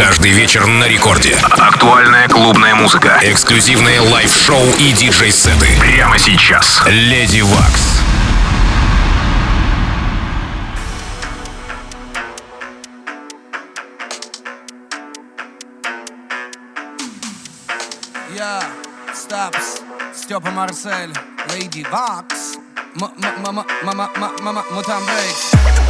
Каждый вечер на рекорде. Актуальная клубная музыка. Эксклюзивные лайв-шоу и диджей-сеты. Прямо сейчас. Леди Вакс. Yeah, stops. Степа Марсель, Lady Vox. Мутам Брейкс.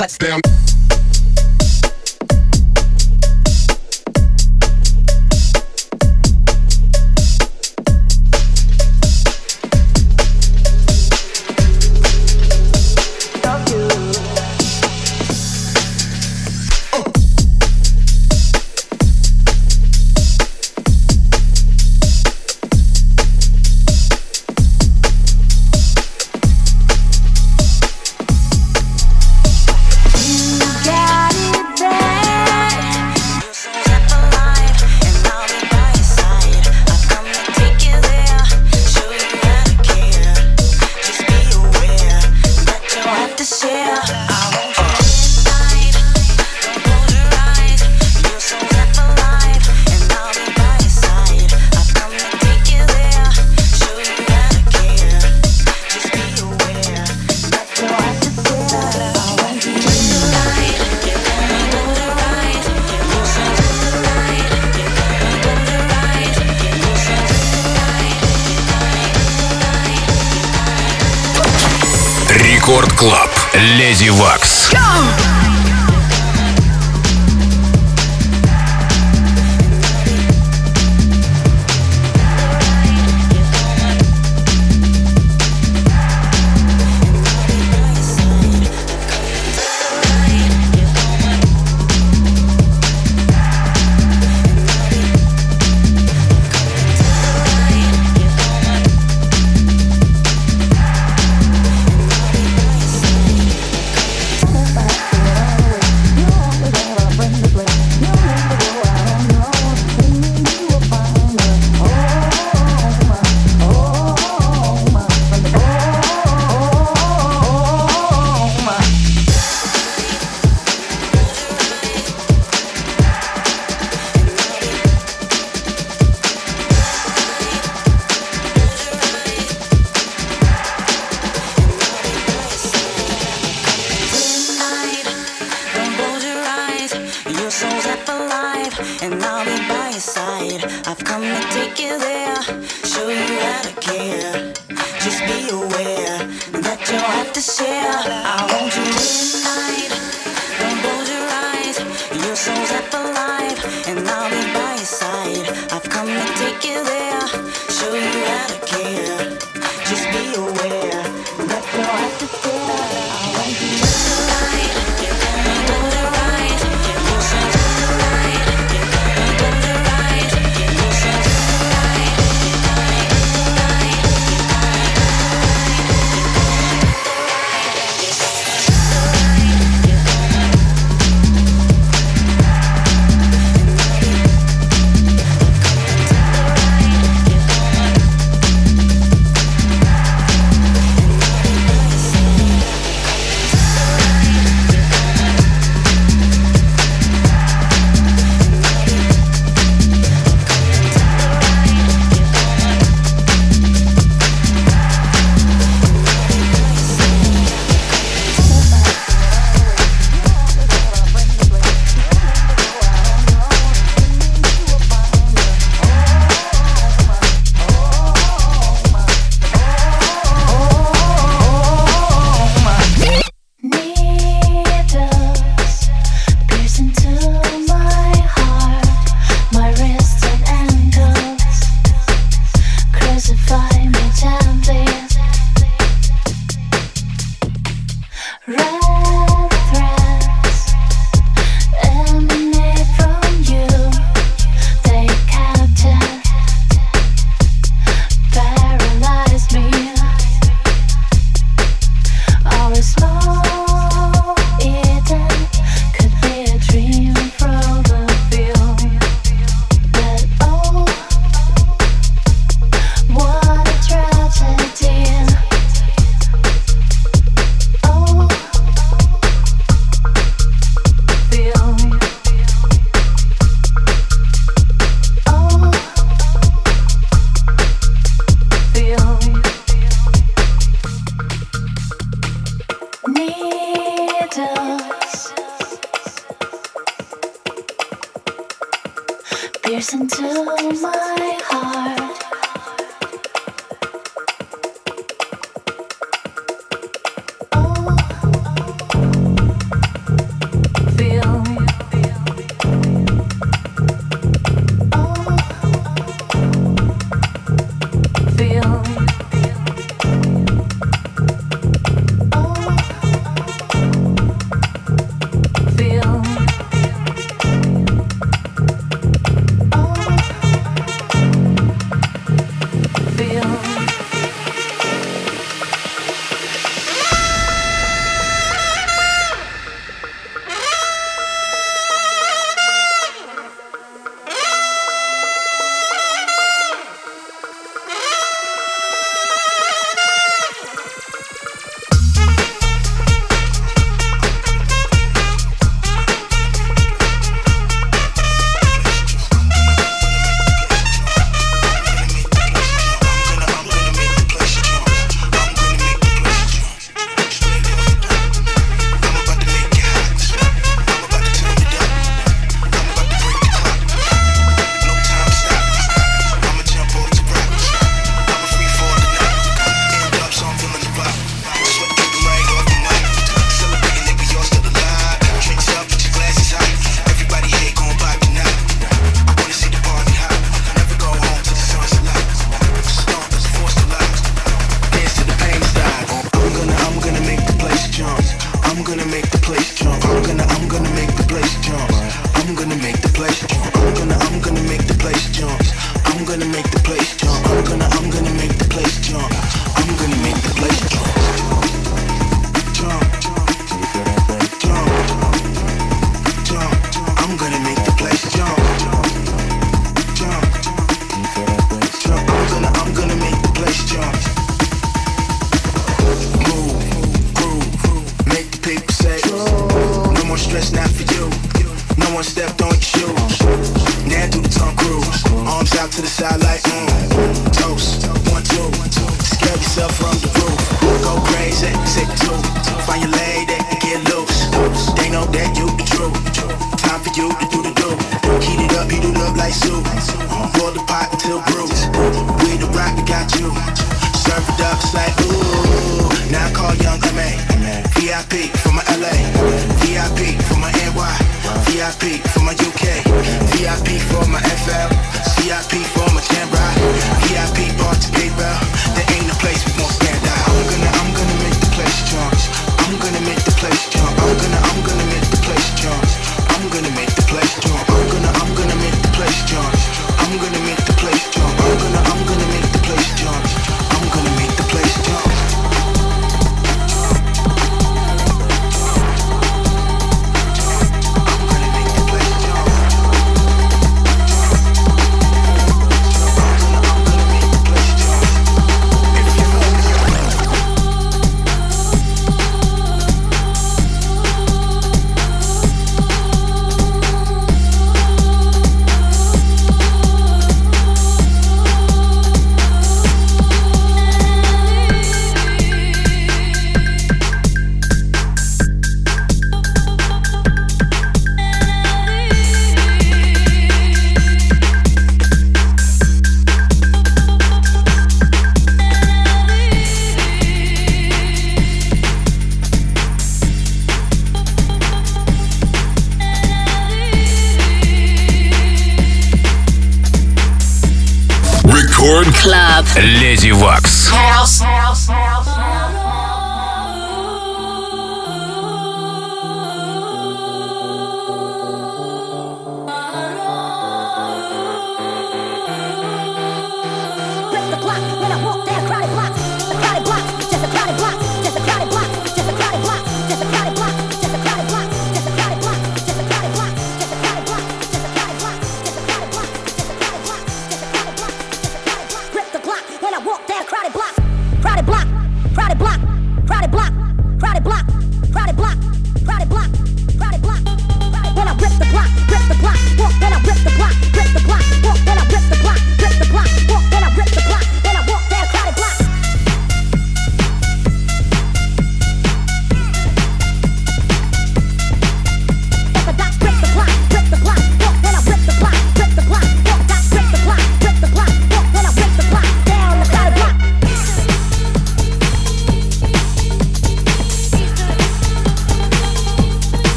touchdown.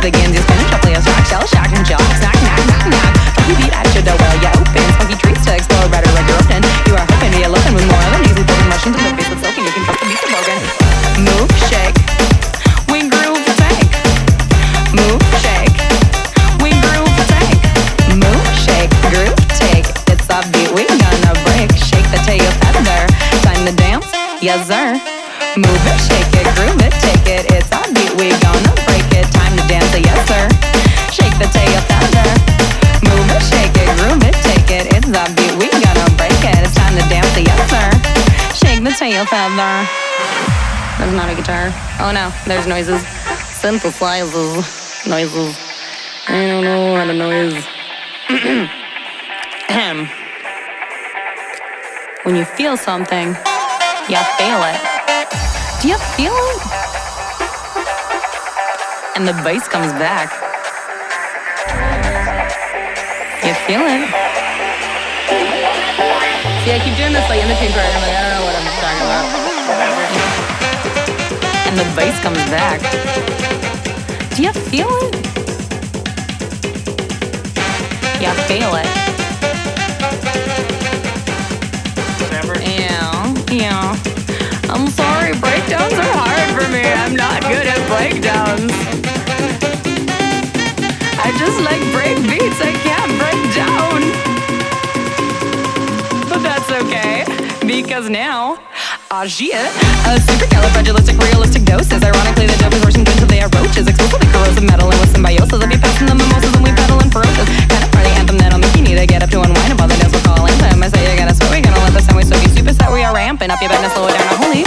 begins. There's not a guitar. Oh no, there's noises. Synthesizers. Noises. I don't know what a noise. When you feel something, you feel it. Do you feel it? And the bass comes back. You feel it. See, I keep doing this like in the part. I'm like, I don't know the bass comes back. Do you feel it? Yeah, feel it. Whatever. Yeah, yeah. I'm sorry, breakdowns are hard for me. I'm not good at breakdowns. I just like break beats, I can't break down. But that's okay, because now Ah. A supercalifragilistic realistic doses. Ironically, the dope is worse than good till they are roaches. Exclusively corrosive metal and with symbiosis. I'll be passing the mimosas and we pedal in ferocious. Kind of party anthem that'll make you need to get up to unwind about the dance we're calling them. I say you gotta sweat, we gonna let the sound we so be super set. We are ramping up, you better slow it down. Holy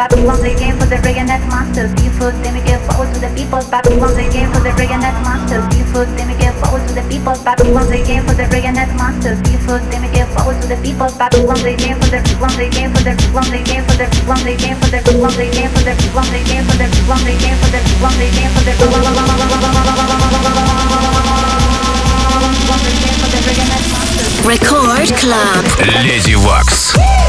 Babylon, they came for the master. People, forward to the people. Babylon, they came for the master. People, forward to the people. Babylon, they came for the master. People, forward to the people. Babylon, they came for the they came for the they came for the they came for the they came for the they came for the they came for the they came for the Record Club Lady Waks.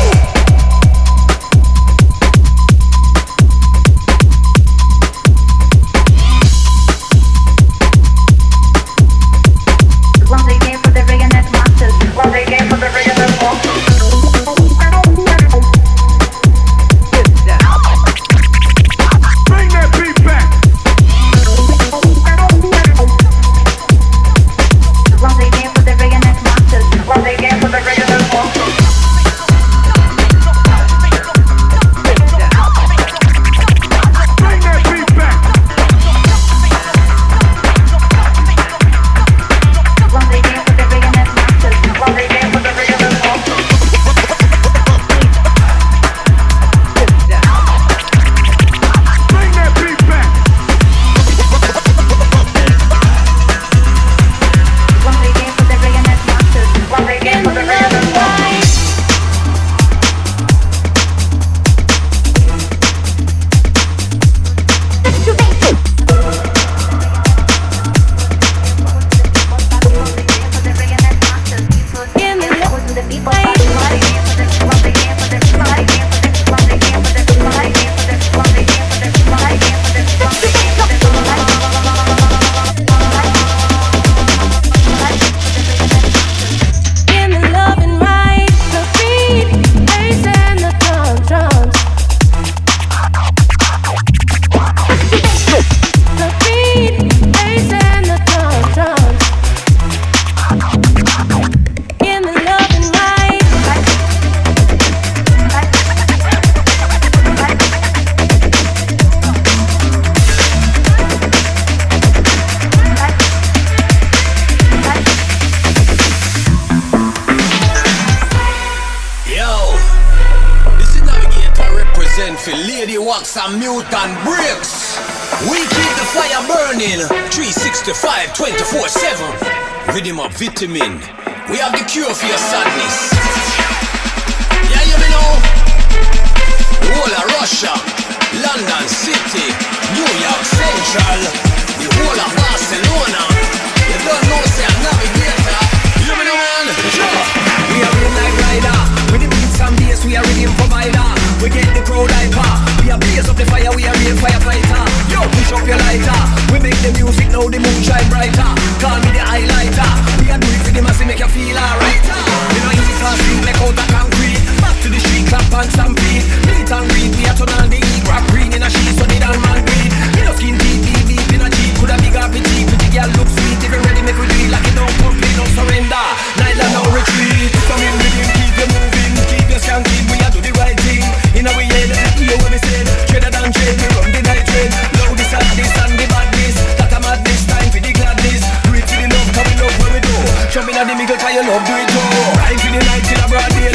Rhythm of vitamin. We have the cure for your sadness. Yeah, you know. Whole of Russia, London City, New York Central, the whole of Barcelona. You don't know, say I navigate bass, we are rhythm provider. We get the crowd hyper. We are blaze up the fire, we are real firefighter. Yo, push up your lighter. We make the music now, the moon shine brighter. Call me the highlighter can do it for the massive, make you feel alright. You know easy to sleep, make out the concrete. Back to the street, clap and stampede. Meet and read, we are turn on the heat. Rock green in a sheet, so they don't man breed. You know skin deep, deep, deep. Coulda big cheap, pretty girl look sweet. If you ready, make we do it like it don't complete, no surrender. Night like no retreat. Come in him, keep you moving, keep you skanking. We are do the right thing. In our head, hear what we said. Treader than trade, we run the night trade. Loud this and this and the badness. That a madness, time for the gladness. Do it for the love, come we love when we do. Jump in the middle, cause you love do it too. Ride for the night till a broad daylight.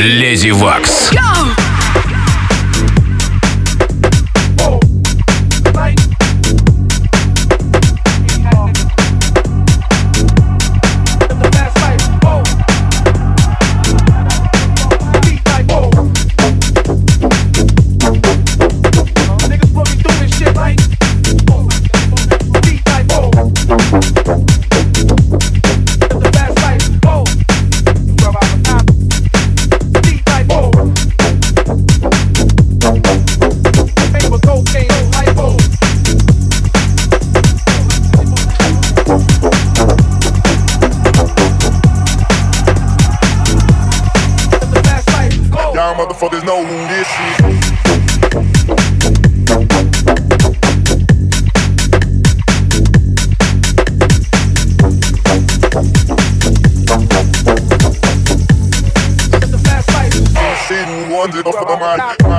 Леди Вакс. Y'all ones it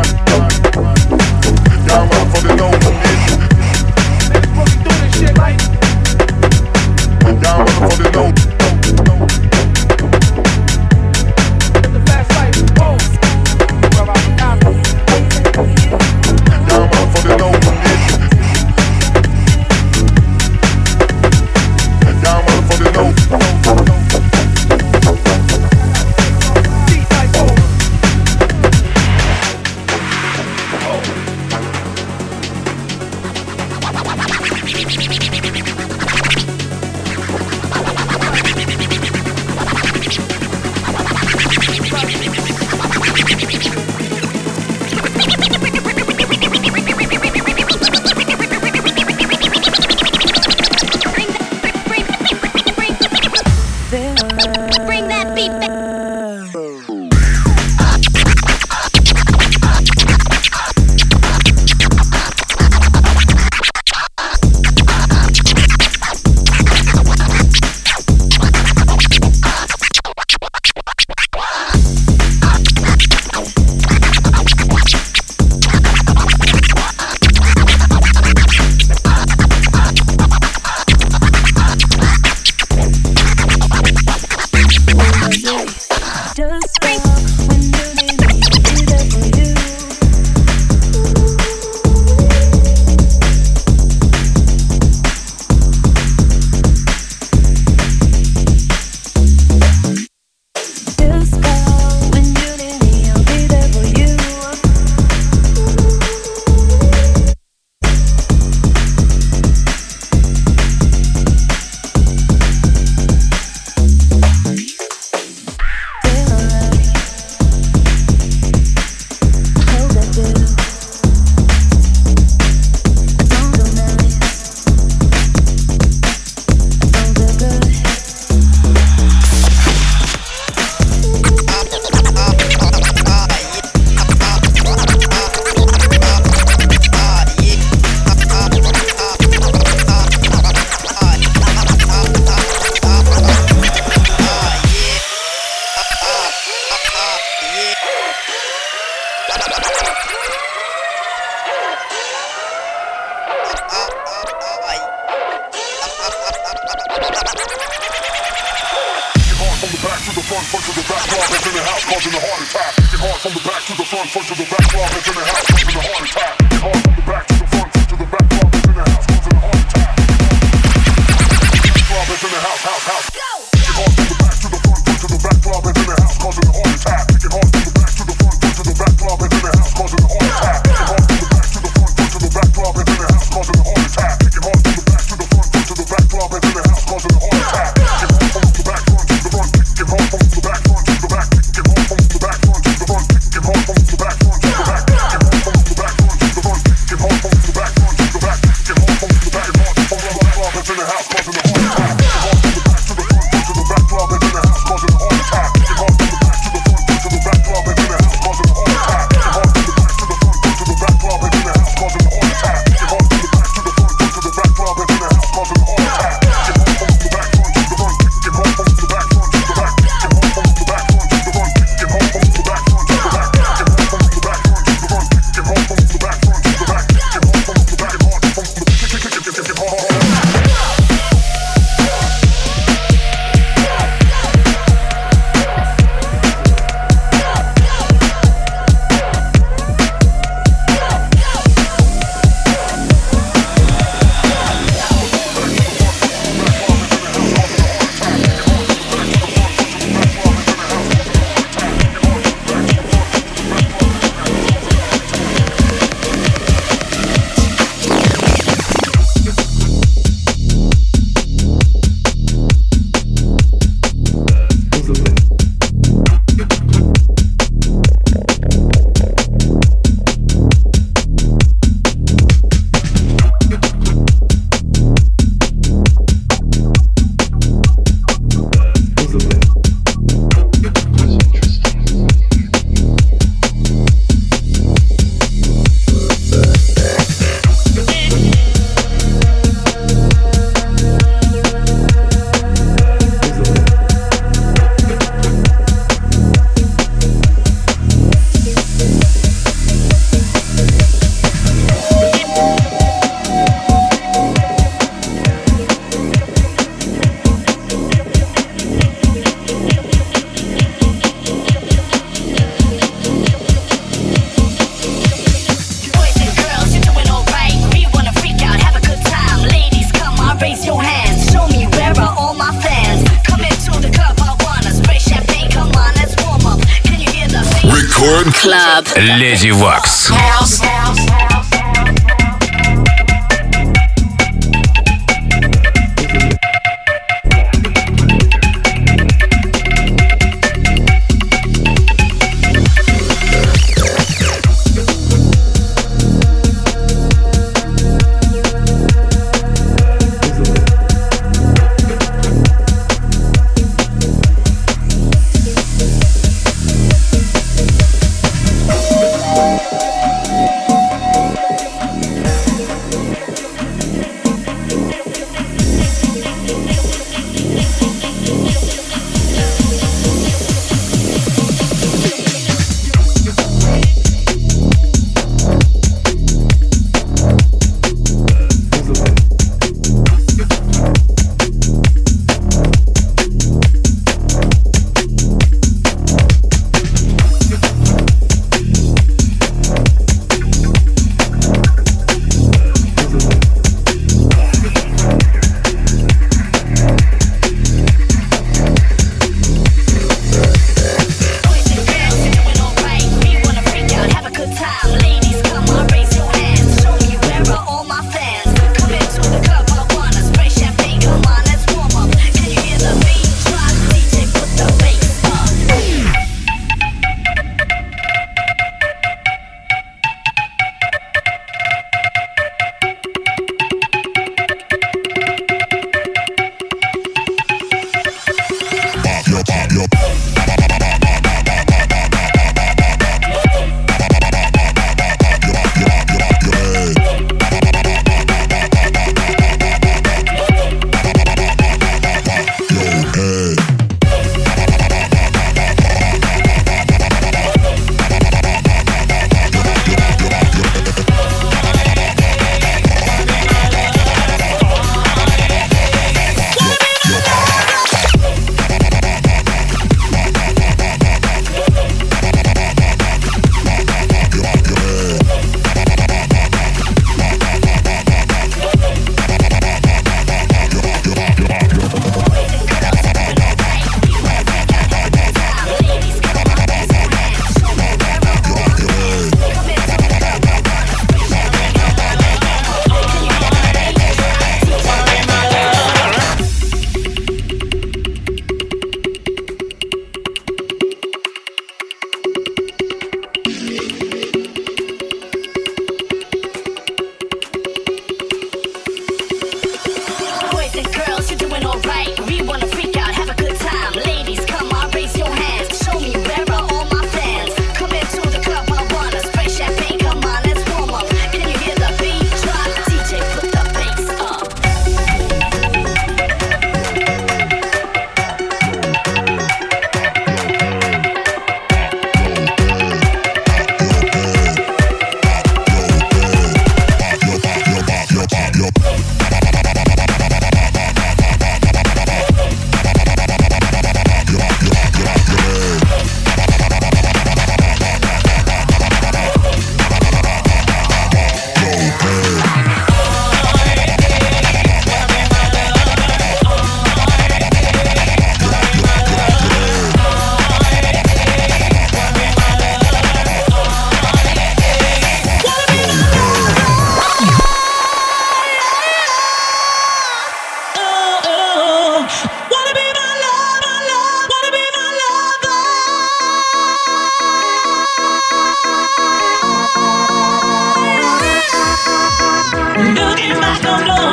La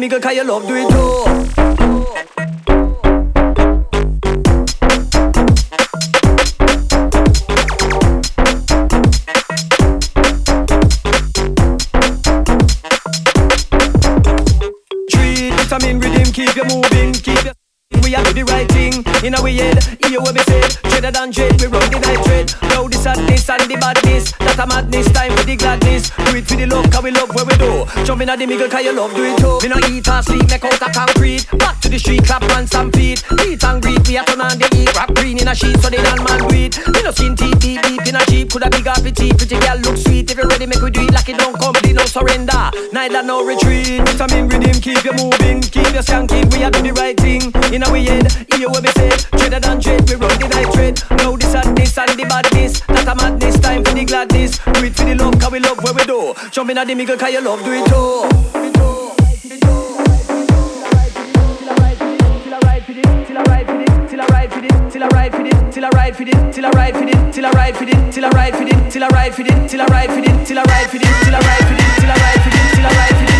the middle, cause you love, do it too. Do. Jump in at the middle, cause you love, do it too. We no eat or sleep, make out a concrete. Back to the street, clap hands and feet. Eat and greet, we a turn on the heat. Rap green in a sheet, so the non man do it. We no skin teeth, deep, deep in a jeep. Could a big appetite, pretty girl look sweet. If you ready, make we do it like it don't come, no surrender. Neither no retreat. Vitamin rhythm, keep you moving, keep you skanking. We a do the right thing in our head. Hear what we say. Dreader than dread, we run the night dread. Now the sadness and the badness. That a madness, time for the gladness. Do it for the love, cause we love what we do. Jump in at the middle, cause you love, do it too. Till I ride for it, till I ride for it, till I ride for it, till I ride for it, till I ride for it, till I ride for it, till I ride for it, till I ride for it, till I ride for it, till I ride for it, till I ride for it, till I ride for it,